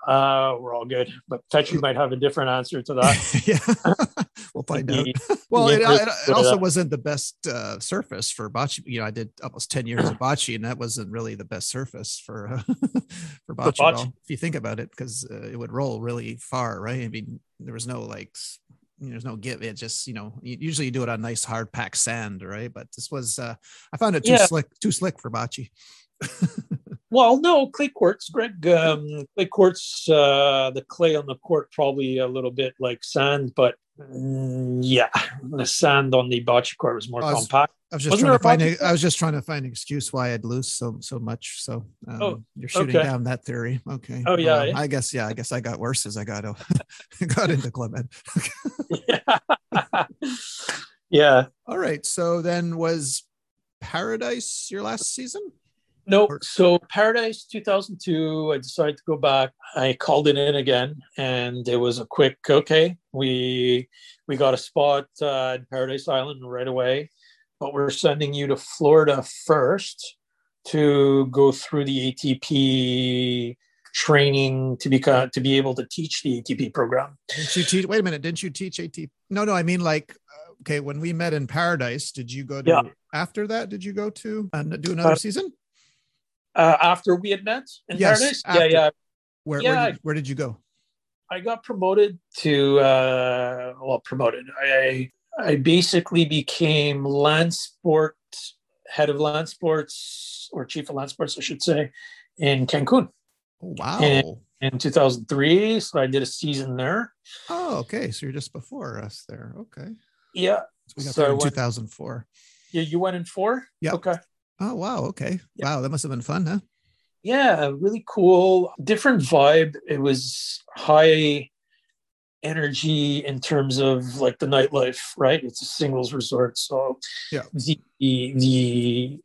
uh, we're all good. But Petri might have a different answer to that. yeah, we'll find out. well, it, it, also wasn't the best uh, surface for bocce. You know, I did almost ten years of bocce, and that wasn't really the best surface for uh, for bocce, bocce. If you think about it, because uh, it would roll really far, right? I mean, there was no like there's no give it just you know usually you do it on nice hard packed sand right but this was uh i found it too yeah. slick too slick for bocce well, no, clay courts, Greg. Um, clay courts, uh, the clay on the court probably a little bit like sand, but mm, yeah, the sand on the bocce court was more I was, compact. I was just Wasn't trying to find. A, I was just trying to find an excuse why I'd lose so so much. So um, oh, you're shooting okay. down that theory. Okay. Oh yeah, yeah, I guess yeah. I guess I got worse as I got got into club yeah. yeah. All right. So then was Paradise your last season? Nope. So Paradise 2002, I decided to go back. I called it in again, and it was a quick okay. We we got a spot uh, at Paradise Island right away, but we're sending you to Florida first to go through the ATP training to be to be able to teach the ATP program. Didn't you teach? Wait a minute. Didn't you teach ATP? No, no. I mean, like, uh, okay, when we met in Paradise, did you go to? Yeah. After that, did you go to and do another uh, season? Uh, after we had met in yes, Paradise. After. Yeah, yeah. Where, yeah. Where did, where, did, you go? I got promoted to uh, well, promoted. I I basically became land sport head of land sports or chief of land sports, I should say, in Cancun. Oh, wow. In, in 2003, so I did a season there. Oh, okay. So you're just before us there. Okay. Yeah. So we got so there in 2004. Yeah, you went in four. Yeah. Okay. Oh wow, okay. Yeah. Wow, that must have been fun, huh? Yeah, really cool. Different vibe. It was high energy in terms of like the nightlife, right? It's a singles resort. So yeah. the the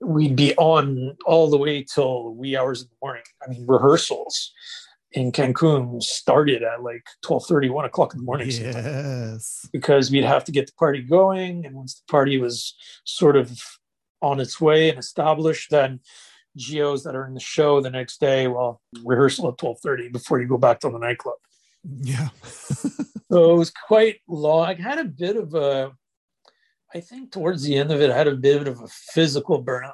we'd be on all the way till wee hours in the morning. I mean, rehearsals in Cancun started at like 12 30, 1 o'clock in the morning. Yes. Because we'd have to get the party going. And once the party was sort of on its way and established, then GOs that are in the show the next day, well, rehearsal at 12:30 before you go back to the nightclub. Yeah. so it was quite long. I had a bit of a I think towards the end of it, I had a bit of a physical burnout.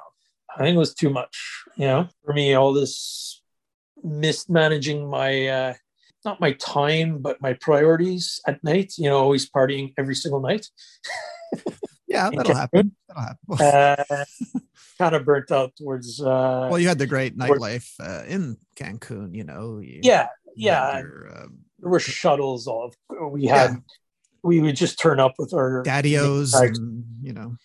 I think it was too much, you know, for me, all this mismanaging my uh not my time, but my priorities at night, you know, always partying every single night. Yeah, that'll happen. That'll happen. uh, kind of burnt out towards. Uh, well, you had the great nightlife uh, in Cancun. You know. You, yeah, yeah. Your, um, there were shuttles. All we had. Yeah. We would just turn up with our daddy-os, and, you know.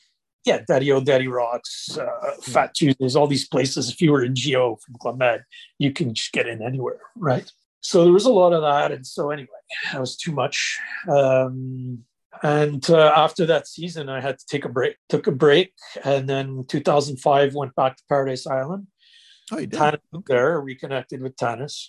Yeah, Daddy O, Daddy Rocks, uh, Fat Tuesdays, all these places. If you were in GO from Club Med, you can just get in anywhere, right? So there was a lot of that, and so anyway, that was too much. Um, and uh, after that season, I had to take a break. Took a break, and then 2005 went back to Paradise Island. Oh, you did? Okay. there, reconnected with Tanis.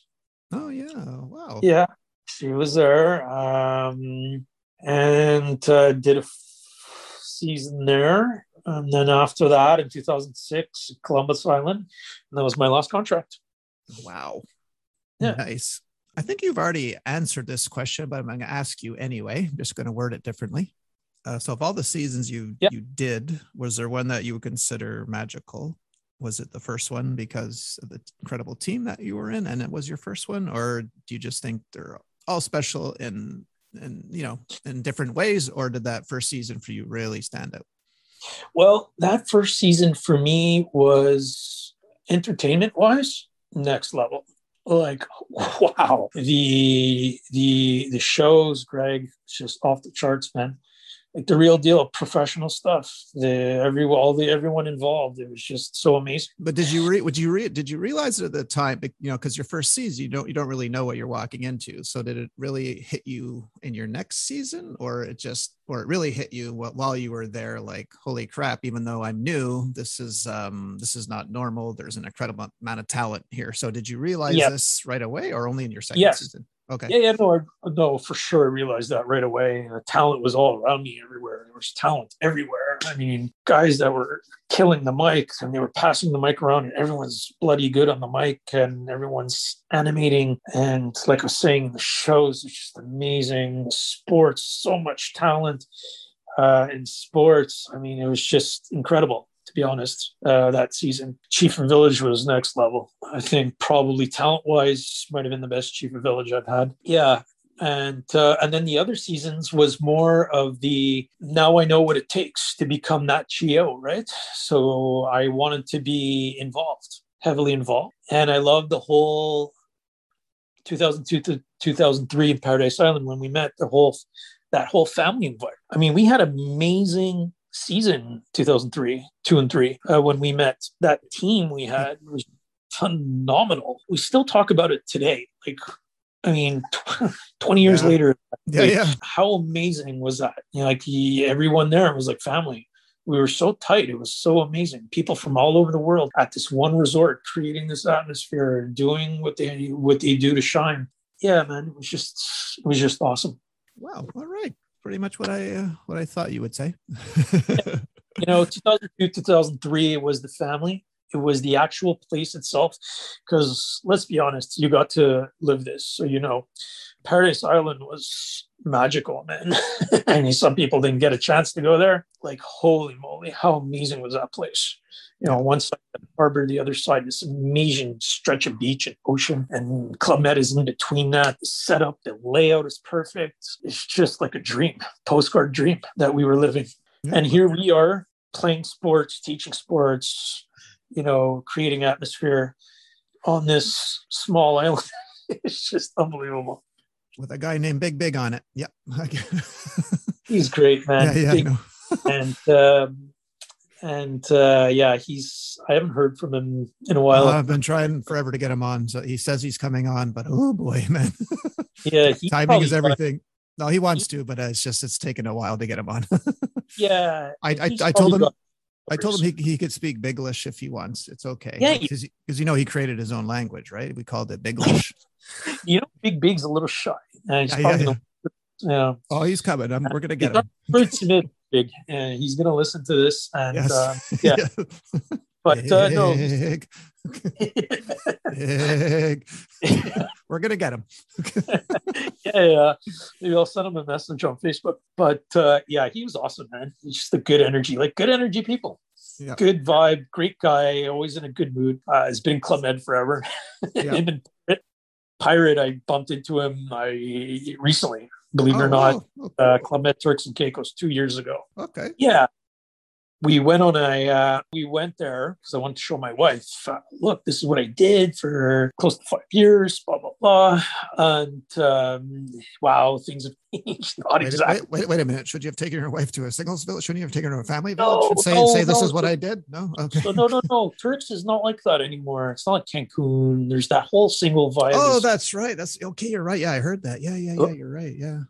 Oh yeah! Wow. Yeah, she was there, um, and uh, did a f- season there. And then after that, in 2006, Columbus Island, and that was my last contract. Wow. Yeah. Nice. I think you've already answered this question, but I'm going to ask you anyway. I'm just going to word it differently. Uh, so, of all the seasons you yep. you did, was there one that you would consider magical? Was it the first one because of the incredible team that you were in, and it was your first one, or do you just think they're all special in in you know in different ways, or did that first season for you really stand out? Well, that first season for me was entertainment wise next level like wow. The the the shows greg just off the charts man like the real deal, professional stuff. The every all the everyone involved. It was just so amazing. But did you re- would you re- did you realize it at the time? You know, because your first season, you don't you don't really know what you're walking into. So did it really hit you in your next season, or it just or it really hit you while you were there? Like, holy crap! Even though I'm new, this is um this is not normal. There's an incredible amount of talent here. So did you realize yep. this right away, or only in your second yes. season? Okay. Yeah, yeah, no, I, no, for sure. I realized that right away. The talent was all around me everywhere. There was talent everywhere. I mean, guys that were killing the mic and they were passing the mic around, and everyone's bloody good on the mic, and everyone's animating. And like I was saying, the shows are just amazing. Sports, so much talent uh, in sports. I mean, it was just incredible to be honest, uh, that season. Chief of Village was next level. I think probably talent wise might have been the best Chief of Village I've had. Yeah. And uh, and then the other seasons was more of the now I know what it takes to become that GO, right? So I wanted to be involved, heavily involved, and I loved the whole 2002 to 2003 in Paradise Island when we met the whole that whole family environment. I mean, we had amazing season 2003 2 and 3 uh, when we met that team we had was phenomenal. We still talk about it today. Like i mean 20 years yeah. later yeah, like, yeah. how amazing was that? You know, like he, everyone there was like family. We were so tight. It was so amazing. People from all over the world at this one resort creating this atmosphere doing what they what they do to shine. Yeah man it was just it was just awesome. Wow. All right pretty much what I uh, what I thought you would say. you know, 2002, 2003, it was the family. It was the actual place itself. Because let's be honest, you got to live this. So, you know, Paradise Island was magical, man. and some people didn't get a chance to go there. Like, holy moly, how amazing was that place? You know, one side the harbor, the other side this amazing stretch of beach and ocean, and Club Med is in between that. The setup, the layout is perfect. It's just like a dream, postcard dream that we were living. And here we are playing sports, teaching sports, you know, creating atmosphere on this small island. it's just unbelievable. With a guy named Big Big on it. Yep. He's great, man. Yeah, yeah. Big, and um, and uh, yeah, he's. I haven't heard from him in a while. I've been trying forever to get him on. So he says he's coming on, but oh boy, man. yeah, timing is everything. No, he wants to, but uh, it's just it's taken a while to get him on. yeah, I I, I told him. I told him he, he could speak Biglish if he wants. It's okay. Yeah, because you know he created his own language, right? We called it Biglish. you know, Big Big's a little shy. Uh, he's yeah, yeah, yeah. Oh, he's coming. I'm, we're gonna get he's him big, and he's going to listen to this. And yes. uh, yeah, but uh, no, we're going to get him. yeah, yeah, maybe I'll send him a message on Facebook. But uh, yeah, he was awesome, man. He's just a good energy, like good energy people. Yeah. Good vibe, great guy, always in a good mood. Uh, has been Club Med forever. Yeah. him and Pirate, Pirate, I bumped into him I recently believe it or oh, not, okay. uh, Club Med Turks and Caicos two years ago. Okay. Yeah. We went on a, uh, we went there because I wanted to show my wife, uh, look, this is what I did for close to five years, blah, blah, blah. And um, wow, things have changed. Not wait, exactly. Wait, wait, wait, a minute. Should you have taken your wife to a singles village? Shouldn't you have taken her to a family village? No, say, no, say this no. is what I did? No? Okay. So, no, no, no. Turks is not like that anymore. It's not like Cancun. There's that whole single vibe. Oh, that's right. That's okay. You're right. Yeah, I heard that. Yeah, yeah, yeah. Oh. You're right. Yeah.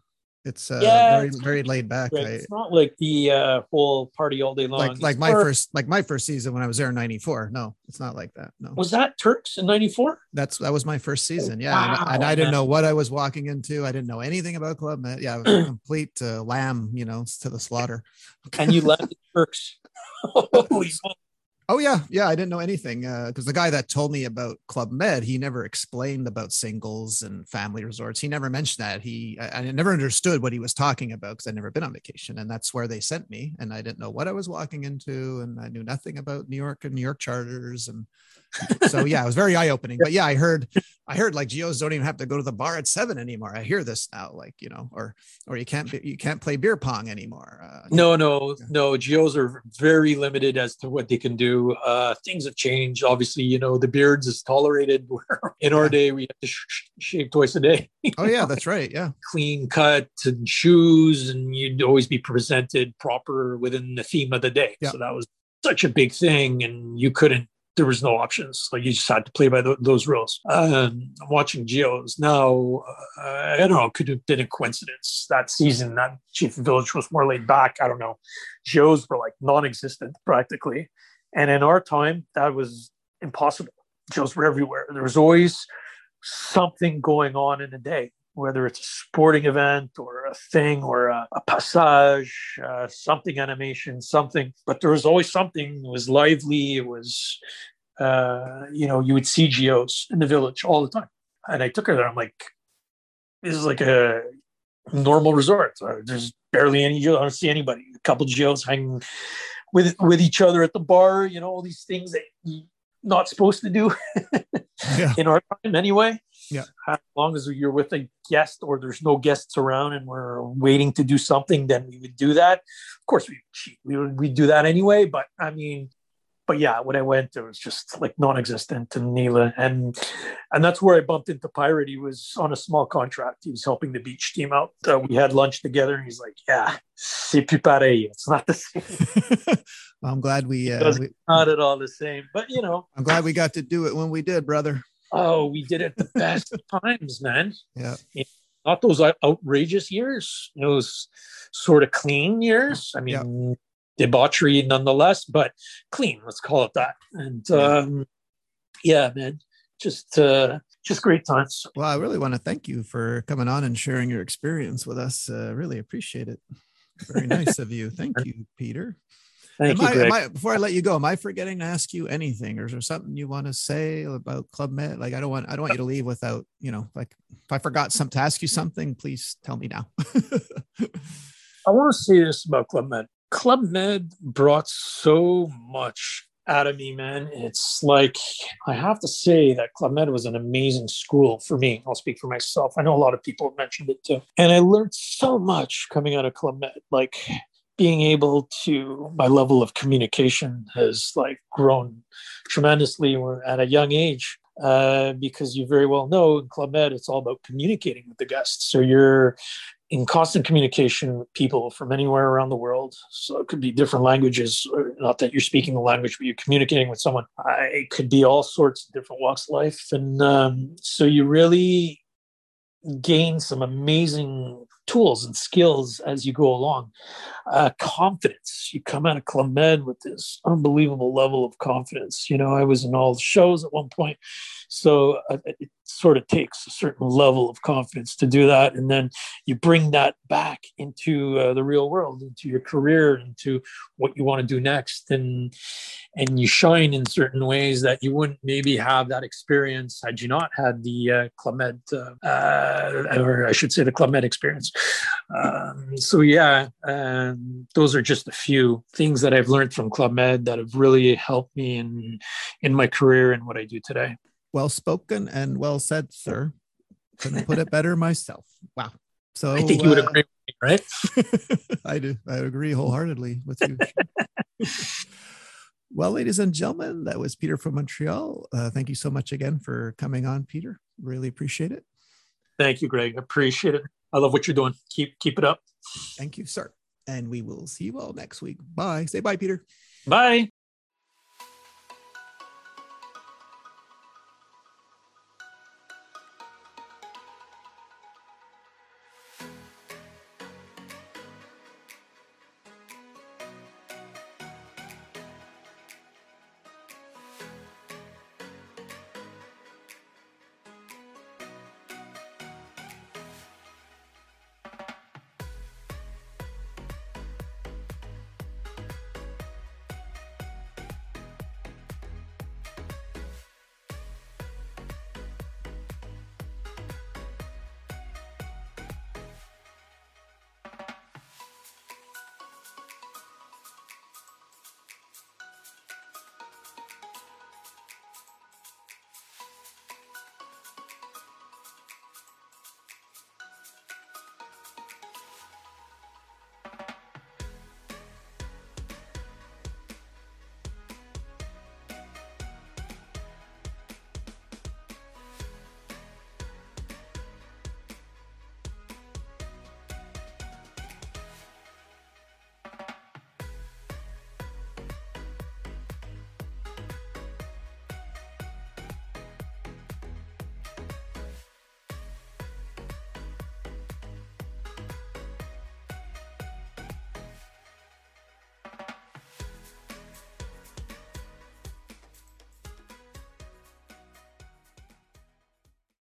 It's uh, yeah, very very laid back. Right. It's not like the uh, whole party all day long. Like like my first like my first season when I was there in '94. No, it's not like that. No. Was that Turks in '94? That's that was my first season. Yeah, wow, and, and, I didn't know what I was walking into. I didn't know anything about Club. Yeah, a complete uh, lamb, you know, to the slaughter. and you left Turks. Holy Oh yeah, yeah. I didn't know anything because uh, the guy that told me about Club Med, he never explained about singles and family resorts. He never mentioned that. He I, I never understood what he was talking about because I'd never been on vacation, and that's where they sent me, and I didn't know what I was walking into, and I knew nothing about New York and New York charters, and so yeah, it was very eye opening. But yeah, I heard, I heard like GOs don't even have to go to the bar at seven anymore. I hear this now, like you know, or or you can't be, you can't play beer pong anymore. Uh, no, no, yeah. no. GOs are very limited as to what they can do. Uh, things have changed. Obviously, you know, the beards is tolerated. In our day, we have to sh- shave twice a day. oh yeah, that's right. Yeah, clean cut and shoes, and you'd always be presented proper within the theme of the day. Yeah. So that was such a big thing, and you couldn't there was no options. Like you just had to play by the, those rules. Um, I'm watching GOs now. Uh, I don't know. Could have been a coincidence that season. That Chief Village was more laid back. I don't know. GOs were like non-existent practically, and in our time, that was impossible. GOs were everywhere. There was always something going on in a day whether it's a sporting event or a thing or a, a passage, uh, something animation, something. But there was always something. It was lively. It was, uh, you know, you would see GOs in the village all the time. And I took her there. I'm like, this is like a normal resort. Uh, there's barely any GOs. I don't see anybody. A couple GOs hanging with with each other at the bar. You know, all these things that you're not supposed to do yeah. in our time anyway. Yeah. As long as you're with a guest or there's no guests around and we're waiting to do something, then we would do that. Of course, we we would we do that anyway. But I mean, but yeah, when I went, it was just like non-existent in Nila, and and that's where I bumped into Pirate. He was on a small contract. He was helping the beach team out. Uh, we had lunch together, and he's like, "Yeah, c'est plus pareil. It's not the same." well, I'm glad we, uh, we not at all the same, but you know, I'm glad we got to do it when we did, brother. Oh, we did it the best times, man. Yeah. Not those outrageous years, those sort of clean years. I mean, yeah. debauchery nonetheless, but clean, let's call it that. And um, yeah, man, just uh, just great times. Well, I really want to thank you for coming on and sharing your experience with us. Uh, really appreciate it. Very nice of you. Thank you, Peter. Thank am you, I, I, before I let you go, am I forgetting to ask you anything, or is there something you want to say about Club Med? Like, I don't want, I don't want you to leave without, you know, like if I forgot some to ask you something, please tell me now. I want to say this about Club Med. Club Med brought so much out of me, man. It's like I have to say that Club Med was an amazing school for me. I'll speak for myself. I know a lot of people have mentioned it too, and I learned so much coming out of Club Med. Like being able to my level of communication has like grown tremendously at a young age uh, because you very well know in club med it's all about communicating with the guests. So you're in constant communication with people from anywhere around the world. So it could be different languages not that you're speaking the language but you're communicating with someone. It could be all sorts of different walks of life. And um, so you really gain some amazing tools and skills as you go along. Uh, confidence. You come out of Med with this unbelievable level of confidence. You know, I was in all the shows at one point, so uh, it sort of takes a certain level of confidence to do that, and then you bring that back into uh, the real world, into your career, into what you want to do next, and and you shine in certain ways that you wouldn't maybe have that experience had you not had the uh, Med, uh, uh, or I should say, the Club Med experience. Um, so yeah, um, those are just a few things that I've learned from Club Med that have really helped me in in my career and what I do today. Well spoken and well said, sir. Couldn't put it better myself. Wow. So I think you would uh, agree, me, right? I do. I agree wholeheartedly with you. well, ladies and gentlemen, that was Peter from Montreal. Uh, thank you so much again for coming on, Peter. Really appreciate it. Thank you, Greg. Appreciate it. I love what you're doing. Keep keep it up. Thank you, sir. And we will see you all next week. Bye. Say bye, Peter. Bye.